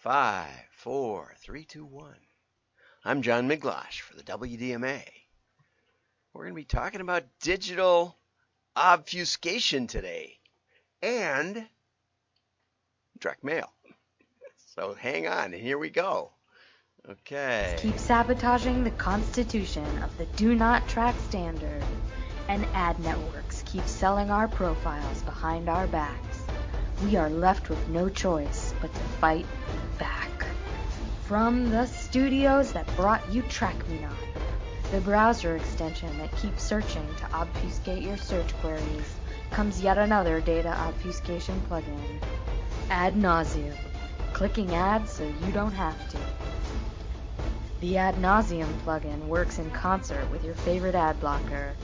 Five, four, three, two, one. I'm John Miglosh for the WDMA. We're going to be talking about digital obfuscation today and direct mail. So hang on, and here we go. Okay. Keep sabotaging the constitution of the do not track standard, and ad networks keep selling our profiles behind our backs. We are left with no choice but to fight. From the studios that brought you TrackMeNot, the browser extension that keeps searching to obfuscate your search queries, comes yet another data obfuscation plugin. Ad Nauseam, clicking ads so you don't have to. The Ad Nauseam plugin works in concert with your favorite ad blocker.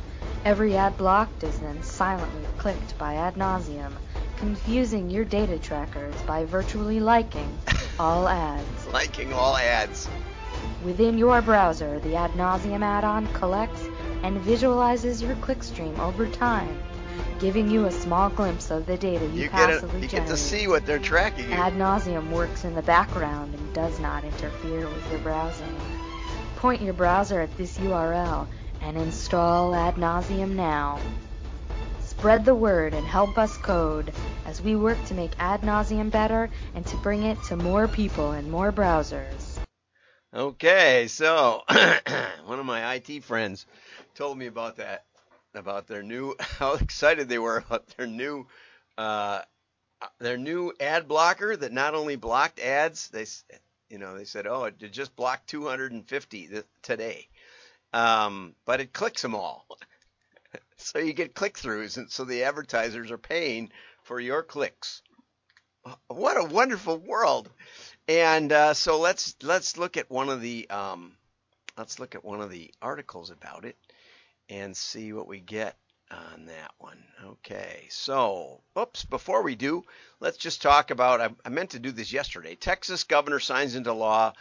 Every ad blocked is then silently clicked by Ad Nauseam, confusing your data trackers by virtually liking all ads. Liking all ads. Within your browser, the Ad Nauseam add-on collects and visualizes your clickstream over time, giving you a small glimpse of the data you, You get passively a, you get to see what they're tracking you. Ad Nauseam works in the background and does not interfere with your browsing. Point your browser at this URL and install Ad Nauseam now. Spread the word and help us code as we work to make Ad Nauseam better and to bring it to more people and more browsers. Okay, so one of my IT friends told me about that, about their new, how excited they were about their new, uh, their new ad blocker that not only blocked ads, they, you know, they said, oh, it just blocked 250 th- today, um, but it clicks them all. so you get click throughs, and so the advertisers are paying for your clicks. What a wonderful world! And uh, so let's let's look at one of the um, let's look at one of the articles about it and see what we get on that one. Okay, so oops, before we do, let's just talk about. I, I meant to do this yesterday. Texas governor signs into law.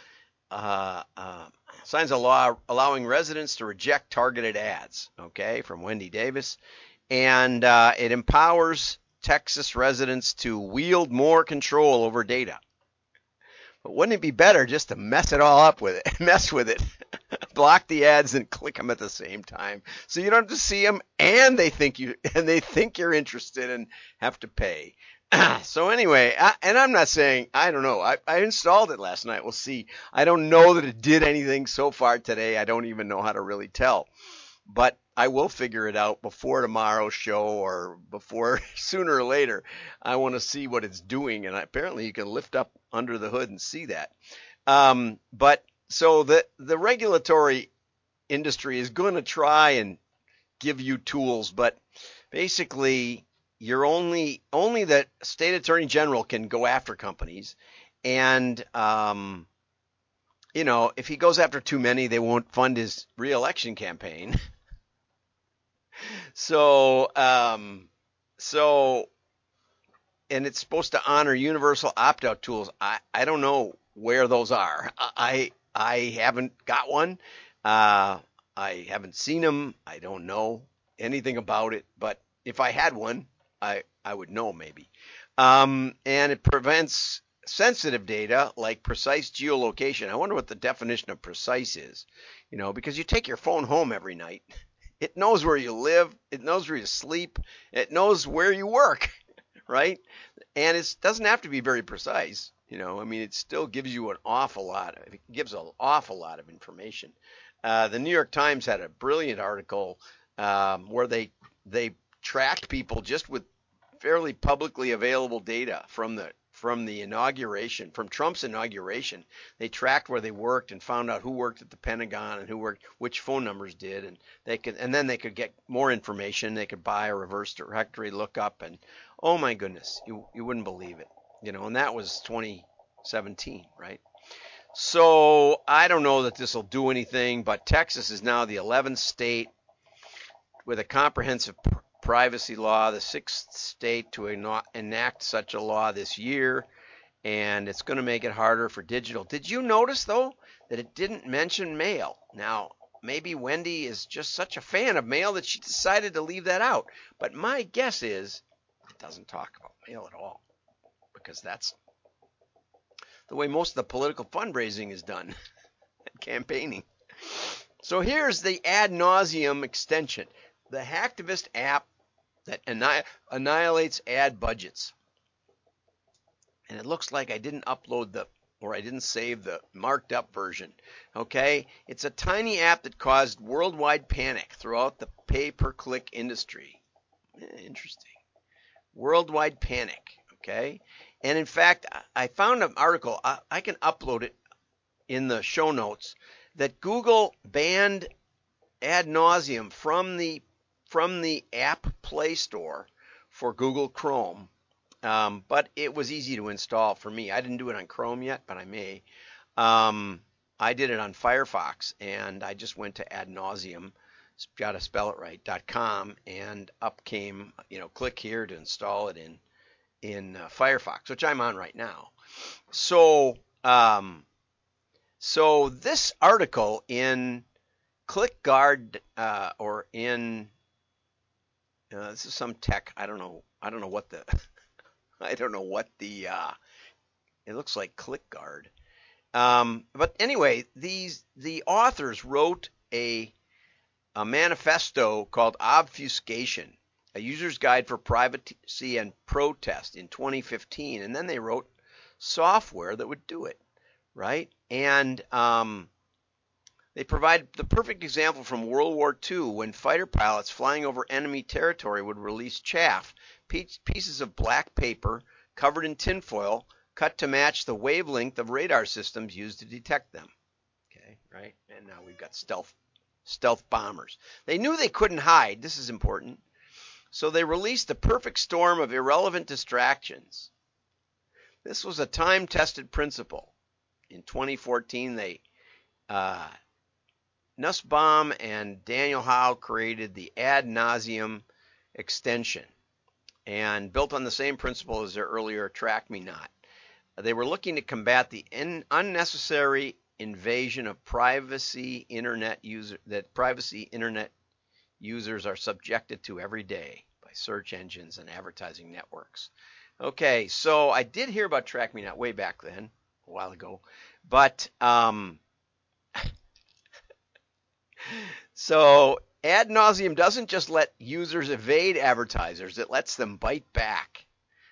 Uh, uh, signs a law allowing residents to reject targeted ads. Okay, from Wendy Davis, and uh, it empowers Texas residents to wield more control over data. But wouldn't it be better just to mess it all up with it, mess with it, block the ads and click them at the same time, so you don't have to see them, and they think you and they think you're interested and have to pay. so anyway, I, and I'm not saying I don't know. I, I installed it last night. We'll see. I don't know that it did anything so far today. I don't even know how to really tell, but I will figure it out before tomorrow's show or before sooner or later. I want to see what it's doing, and apparently you can lift up under the hood and see that. Um, but so the the regulatory industry is going to try and give you tools, but basically you're only only the state attorney general can go after companies, and um, you know if he goes after too many, they won't fund his reelection campaign. so um, so and it's supposed to honor universal opt-out tools. I, I don't know where those are. I I haven't got one. Uh, I haven't seen them. I don't know anything about it. But if I had one, I I would know maybe. Um, and it prevents sensitive data like precise geolocation. I wonder what the definition of precise is. You know, because you take your phone home every night. It knows where you live. It knows where you sleep. It knows where you work, right? and it doesn't have to be very precise. You know, I mean, it still gives you an awful lot. Of, it gives an awful lot of information. Uh, the New York Times had a brilliant article um, where they they tracked people just with fairly publicly available data from the from the inauguration, from Trump's inauguration. They tracked where they worked and found out who worked at the Pentagon and who worked, which phone numbers did, and they could, and then they could get more information. They could buy a reverse directory lookup, and oh my goodness, you you wouldn't believe it, you know. And that was 2017, right? So I don't know that this will do anything, but Texas is now the 11th state with a comprehensive pr- privacy law, the sixth state to ena- enact such a law this year, and it's going to make it harder for digital. Did you notice though that it didn't mention mail? Now, maybe Wendy is just such a fan of mail that she decided to leave that out, but my guess is it doesn't talk about mail at all because that's the way most of the political fundraising is done, and campaigning. So here's the Ad Nauseam extension, the Hacktivist app that annihilates ad budgets. And it looks like I didn't upload the or I didn't save the marked up version. Okay? It's a tiny app that caused worldwide panic throughout the pay per click industry. Eh, interesting. Worldwide panic. Okay? And in fact, I found an article, I, I can upload it in the show notes, that Google banned Ad Nauseam from the from the app Play Store for Google Chrome um, but it was easy to install for me. I didn't do it on Chrome yet, but I may. Um, I did it on Firefox, and I just went to Ad Nauseam, got to spell it right, dot .com, and up came, you know, click here to install it in in uh, Firefox, which I'm on right now. So, um, so this article in ClickGuard uh, or in this is some tech. I don't know. I don't know what the I don't know what the uh, it looks like ClickGuard. Um, but anyway, these the authors wrote a a manifesto called Obfuscation, a user's guide for privacy and protest in 2015, and then they wrote software that would do it, right? And um, they provide the perfect example from World War II when fighter pilots flying over enemy territory would release chaff pieces of black paper covered in tinfoil cut to match the wavelength of radar systems used to detect them. Okay, right? And now we've got stealth stealth bombers. They knew they couldn't hide. This is important. So they released the perfect storm of irrelevant distractions. This was a time-tested principle. In 2014, they uh, Nissenbaum and Daniel Howe created the Ad Nauseam extension and built on the same principle as their earlier Track Me Not. They were looking to combat the in, unnecessary invasion of privacy internet user that privacy internet users are subjected to every day by search engines and advertising networks. Okay, so I did hear about Track Me Not way back then, a while ago, but um, so Ad Nauseam doesn't just let users evade advertisers, it lets them bite back.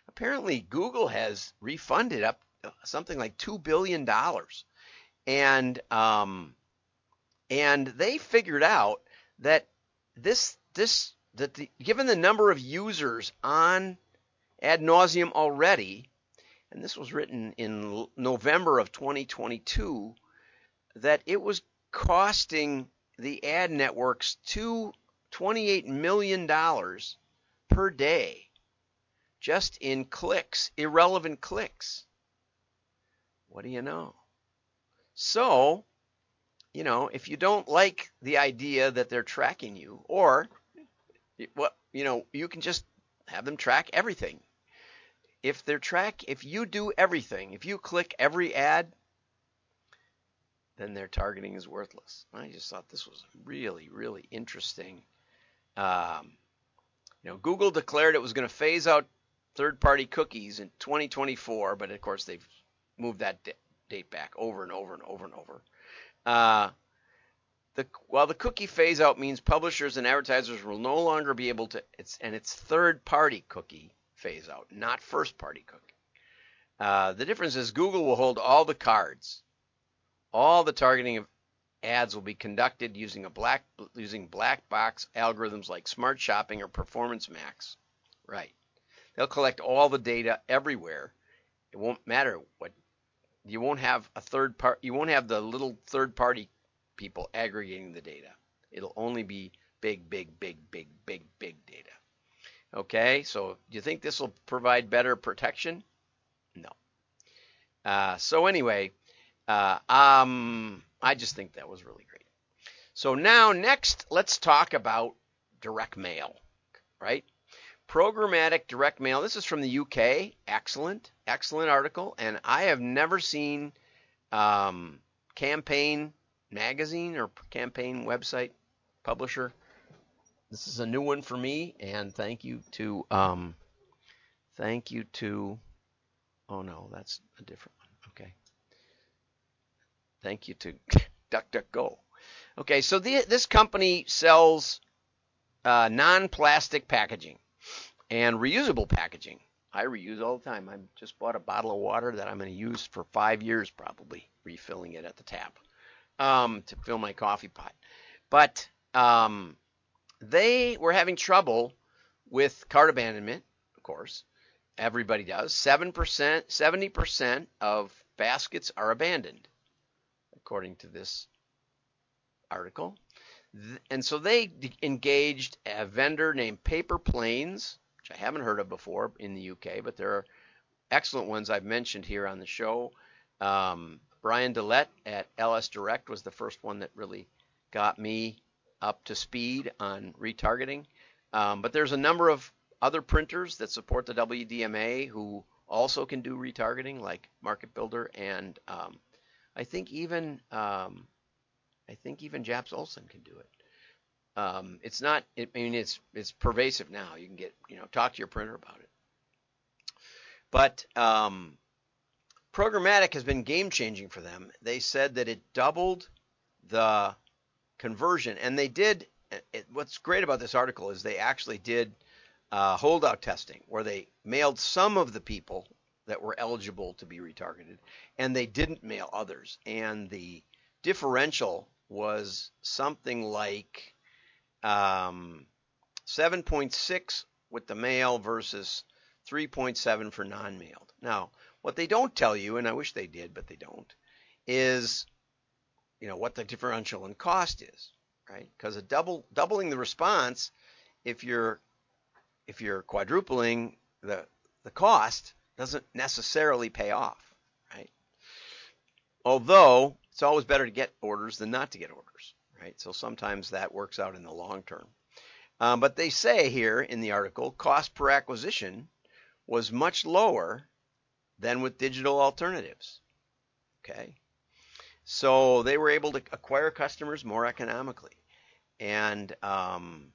Apparently, Google has refunded up something like $2 billion. And, um, and they figured out that this, this, that the, given the number of users on Ad Nauseam already, and this was written in November of 2022, that it was costing the ad networks to $28 million per day just in clicks, irrelevant clicks. What do you know? So, you know, if you don't like the idea that they're tracking you, or what, you know, you can just have them track everything. If they're track, if you do everything, if you click every ad, then their targeting is worthless. I just thought this was really, really interesting. Um, you know, Google declared it was going to phase out third-party cookies in 2024, but of course they've moved that d- date back over and over and over and over. Uh, the, while the cookie phase out means publishers and advertisers will no longer be able to, it's and it's third-party cookie phase out, not first-party cookie. Uh, the difference is Google will hold all the cards all the targeting of ads will be conducted using a black using black box algorithms like Smart Shopping or Performance Max. Right. They'll collect all the data everywhere. It won't matter what you won't have a third part you won't have the little third party people aggregating the data. It'll only be big, big, big, big, big, big data. Okay, so do you think this will provide better protection? No. Uh, so anyway, uh, um, I just think that was really great. So now, next, let's talk about direct mail, right? Programmatic direct mail. This is from the UK. Excellent, excellent article. And I have never seen um, campaign magazine or campaign website publisher. This is a new one for me, and thank you to um, thank you to. Oh no, that's a different one. Thank you to DuckDuckGo. Okay, so the, this company sells uh, non-plastic packaging and reusable packaging. I reuse all the time. I just bought a bottle of water that I'm going to use for five years, probably refilling it at the tap um, to fill my coffee pot. But um, they were having trouble with cart abandonment, of course. Everybody does. 7%, 70% of baskets are abandoned, according to this article. And so they engaged a vendor named Paper Planes, which I haven't heard of before in the UK, but there are excellent ones I've mentioned here on the show. Um, Brian Dillette at LS Direct was the first one that really got me up to speed on retargeting. Um, but there's a number of other printers that support the WDMA who also can do retargeting, like Market Builder, and um, I think even um, I think even Japs Olson can do it. Um, it's not. I mean, it's it's pervasive now. You can get you know talk to your printer about it. But um, programmatic has been game changing for them. They said that it doubled the conversion, and they did. It, what's great about this article is they actually did uh, holdout testing, where they mailed some of the people that were eligible to be retargeted, and they didn't mail others, and the differential was something like um, 7.6 with the mail versus 3.7 for non-mailed. Now, what they don't tell you, and I wish they did, but they don't, is you know what the differential in cost is, right? Because a double doubling the response, if you're if you're quadrupling the the cost, doesn't necessarily pay off, right? Although it's always better to get orders than not to get orders, right? So sometimes that works out in the long term. Um, but they say here in the article, cost per acquisition was much lower than with digital alternatives. Okay. So they were able to acquire customers more economically. And um,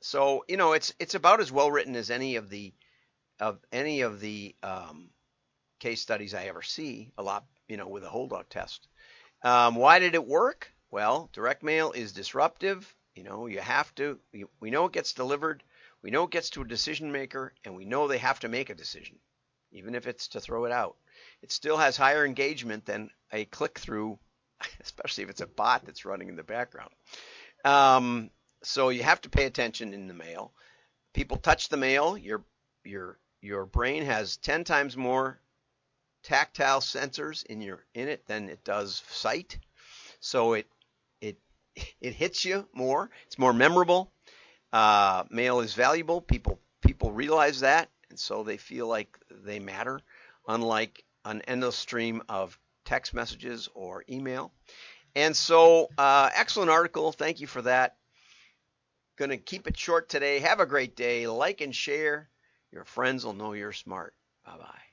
so, you know, it's it's about as well written as any of the of any of the um, case studies I ever see. A lot, you know, with a holdout test. Um, why did it work? Well, direct mail is disruptive. You know, you have to. We know it gets delivered. We know it gets to a decision maker, and we know they have to make a decision, even if it's to throw it out. It still has higher engagement than a click through, especially if it's a bot that's running in the background. Um, so you have to pay attention in the mail. People touch the mail. Your your your brain has 10 times more tactile sensors in your in it than it does sight. So it it it hits you more. It's more memorable. Uh, mail is valuable. People people realize that, and so they feel like they matter. Unlike an endless stream of text messages or email. And so, uh, excellent article. Thank you for that. Going to keep it short today. Have a great day. Like and share. Your friends will know you're smart. Bye bye.